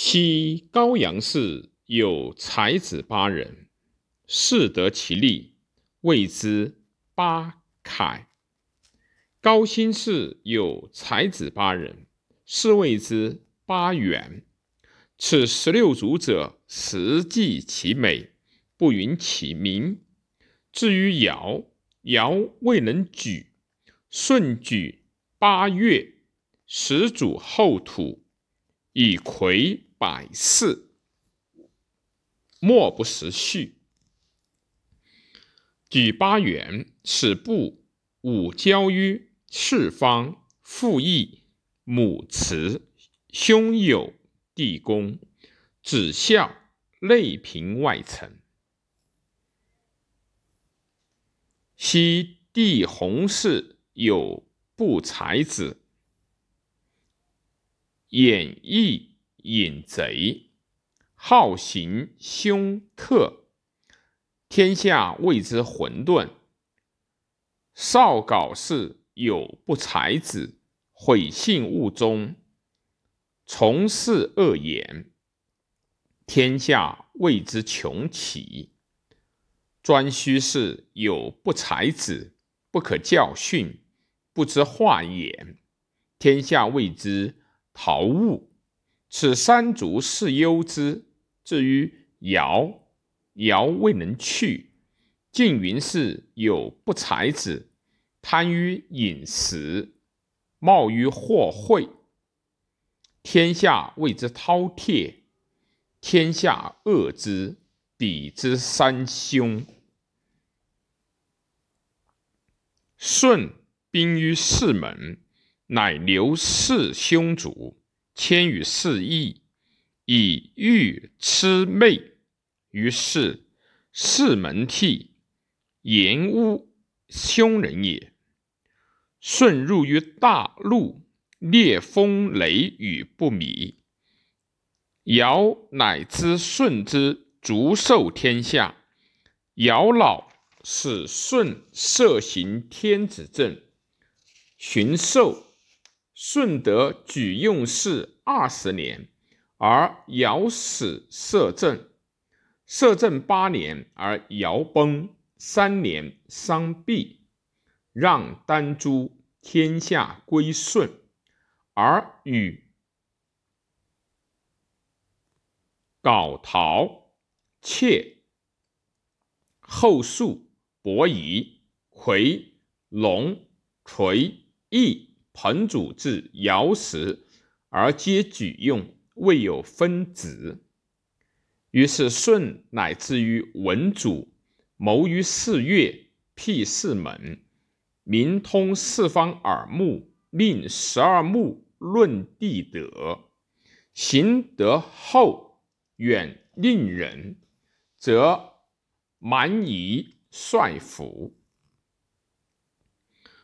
昔高阳氏有才子八人，士得其利，谓之八楷。高辛氏有才子八人，是谓之八元。此十六族者，实记其美，不云其名。至于尧，尧未能举，舜举八月，始祖后土，以魁百世，莫不时序。举八元，使部五交于。四方父义母慈兄友弟恭子孝内平外臣。昔帝弘氏有不才子，演义隐贼，好行凶特，天下谓之混沌。少稿事。有不才子，毁信误宗，从事恶言，天下谓之穷奇。专须是有不才子，不可教训，不知化言，天下谓之逃物。此三族是忧之。至于尧，尧未能去。晋云氏有不才子。贪于饮食，冒于祸秽，天下谓之饕餮。天下恶之，彼之三凶。舜兵于四门，乃留四兄主，迁于四邑，以欲痴昧。于是四门替，言污凶人也。舜入于大陆，烈风雷雨不米。尧乃知舜之足受天下。尧老，使舜设行天子政，巡狩。舜得举用事二十年，而尧始摄政。摄政八年，而尧崩。三年，伤毕。让丹朱，天下归顺，而与皋陶、窃、后述、伯夷、夔、龙、垂、羿、彭祖至尧时，而皆举用，未有分子。于是舜乃至于文祖，谋于四岳，辟四门。民通四方耳目，令十二目论地德，行德厚远令人，则蛮夷率服。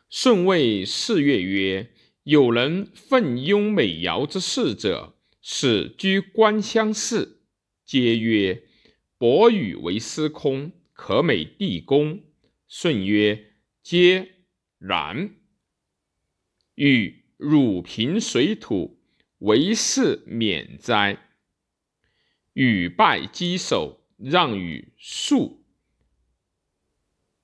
舜谓四岳曰：“有人奋拥美尧之事者，使居官相侍。”皆曰：“伯禹为司空，可美地宫。”舜曰：“皆。”然，与汝平水土，为是免灾。禹拜稽首，让与术。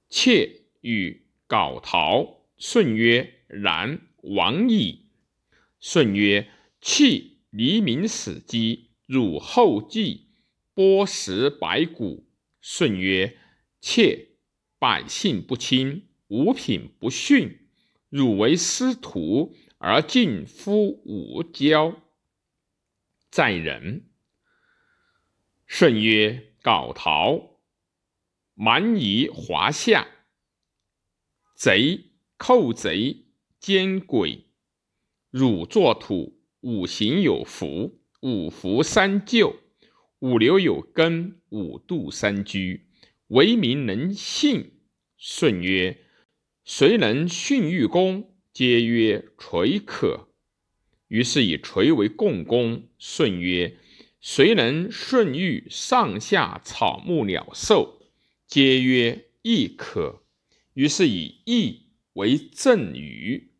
妾与皋陶。舜曰：“然，往矣。”舜曰：“弃黎民死机，汝后继，剥食百谷。”舜曰：“妾百姓不亲。”五品不逊，汝为师徒而近夫无交，在人。舜曰：“皋陶，蛮夷华夏，贼寇贼奸鬼。汝作土，五行有福，五福三就，五流有根，五度三居，为民能信。”舜曰。谁能训玉公？皆曰垂可。于是以垂为共工。舜曰：谁能顺育上下草木鸟兽？皆曰亦可。于是以义为正虞。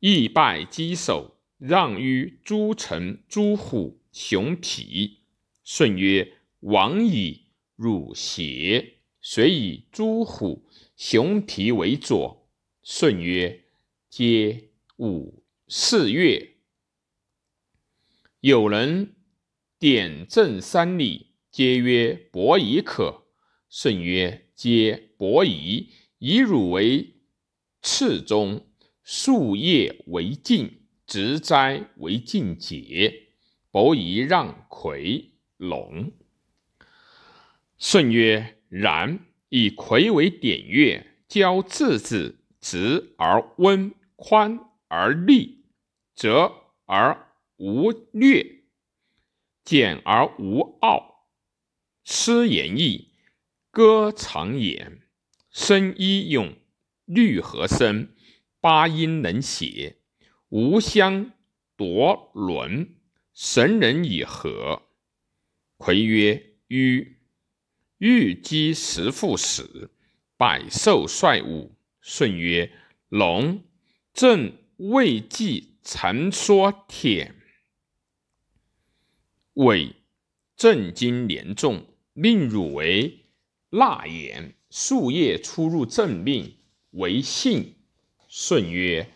义拜稽首，让于诸臣诸虎，熊脾。舜曰：“王以，汝邪？”遂以朱虎、熊脾为佐。舜曰：“皆五四月。”有人点正三里，皆曰：“伯夷可。”舜曰：“皆伯夷，以汝为次中，树叶为敬，植栽为敬节。伯夷让葵龙。”舜曰：“然。以葵为典乐，交质子，直而温，宽而利，折而。”无略，简而无傲，失言义，歌长言，声一用，律和声，八音能写，无相夺伦，神人以和。魁曰：虞，欲积十父始，百兽率舞。舜曰：龙，正未济，成说舔。为正经年重，命汝为纳言。数夜出入正命，为信。舜曰：“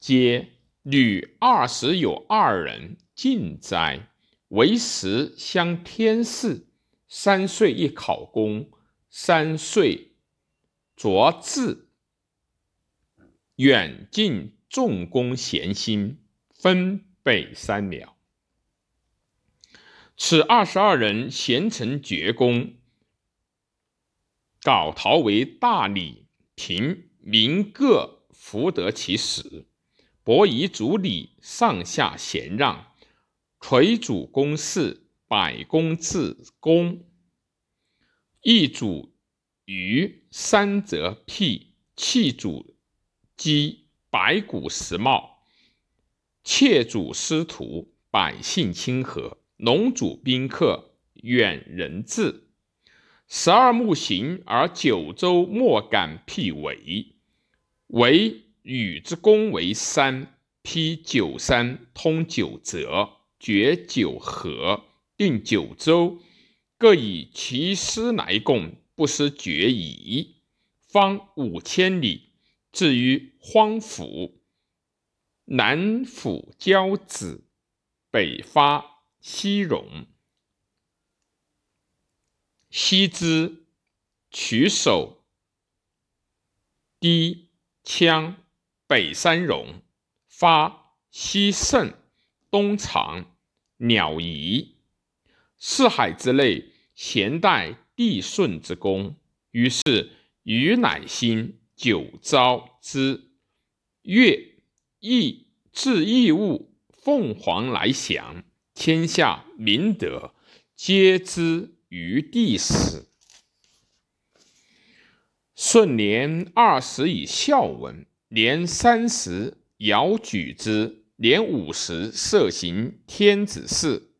皆女二十有二人，尽哉！为时相天事。三岁一考功，三岁着字。远近重功贤心，分北三秒。”此二十二人贤成绝功，皋陶为大礼，平民各福得其始。伯夷主礼，上下贤让，垂主公事，百公自公。一主于三则辟，弃主积百谷食茂，窃主师徒，百姓亲和。农主宾客远人至，十二木行而九州莫敢辟违。为禹之功为三，辟九山，通九泽，绝九河，定九州，各以其师来贡，不失决矣。方五千里，至于荒府，南府交趾，北发。西戎，西之取首，低羌，北三戎，发西胜，东长，鸟夷，四海之内，咸代帝舜之功。于是禹乃兴九朝之乐，义至异物，凤凰来翔。天下明德，皆知于帝死。顺年二十以孝文，年三十尧举之，年五十设行天子事，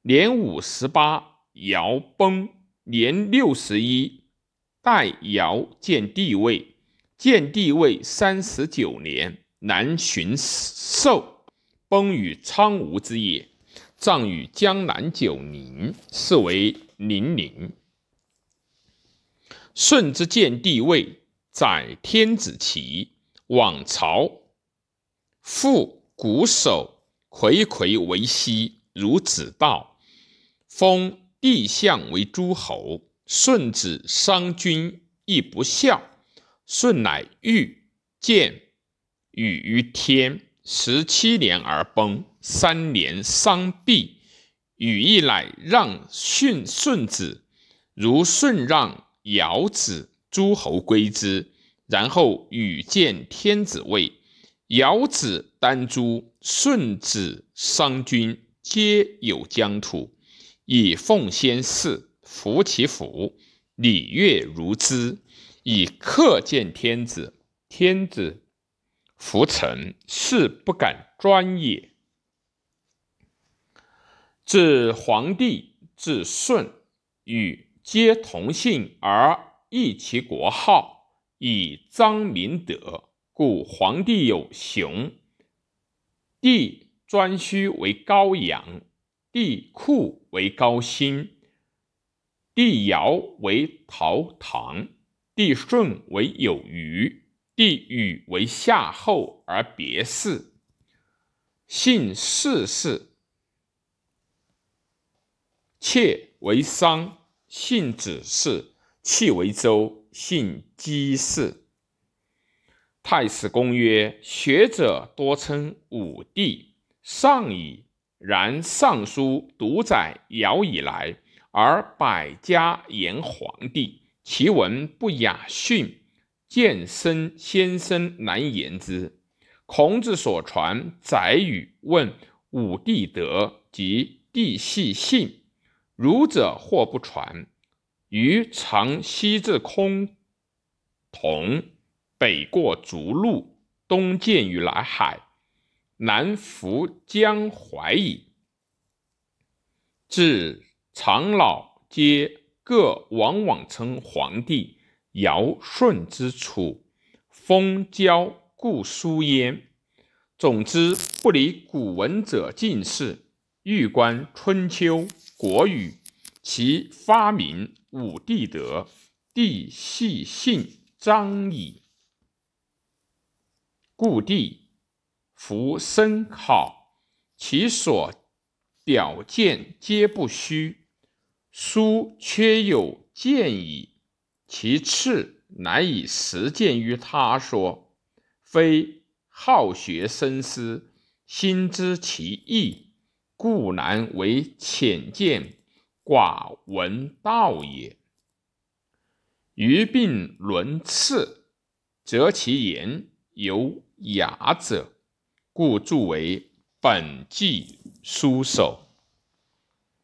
年五十八尧崩，年六十一代尧见帝位，见帝位三十九年，南巡狩，崩于苍梧之野。葬于江南九陵，是为陵陵。舜之建帝位，载天子旗，往朝，复鼓手，睽睽为西，如子道，封帝相为诸侯。舜子商君亦不孝，舜乃欲见禹于天，十七年而崩。三年丧毕，禹亦乃让舜舜子，如舜让尧子，诸侯归之。然后禹见天子位，尧子丹朱，舜子商君，皆有疆土，以奉先祀，服其服，礼乐如之，以克见天子。天子服臣，是不敢专也。自黄帝至舜，禹皆同姓而异其国号，以彰明德。故黄帝有熊，帝颛顼为高阳，帝喾为高辛，帝尧为陶唐，帝舜为有虞，帝禹为夏后而别氏。姓氏氏，妾为商；姓子氏，契为周；姓姬氏。太史公曰：学者多称武帝，上矣。然尚书独载尧以来，而百家言皇帝，其文不雅逊，见生先生难言之。孔子所传载语问武帝德及帝系姓，儒者或不传。于常西至崆峒，北过逐鹿，东见于南海。南浮江淮矣。至长老皆各往往称皇帝。尧舜之楚，封交故书焉。总之，不离古文者尽是。欲观《春秋》《国语》，其发明武帝德，帝系姓张矣。故帝。弗深好，其所表见皆不虚。书缺有见矣，其次难以实践于他说。非好学深思，心知其意，故难为浅见寡闻道也。余病伦次，则其言有雅者。故著为本纪书首。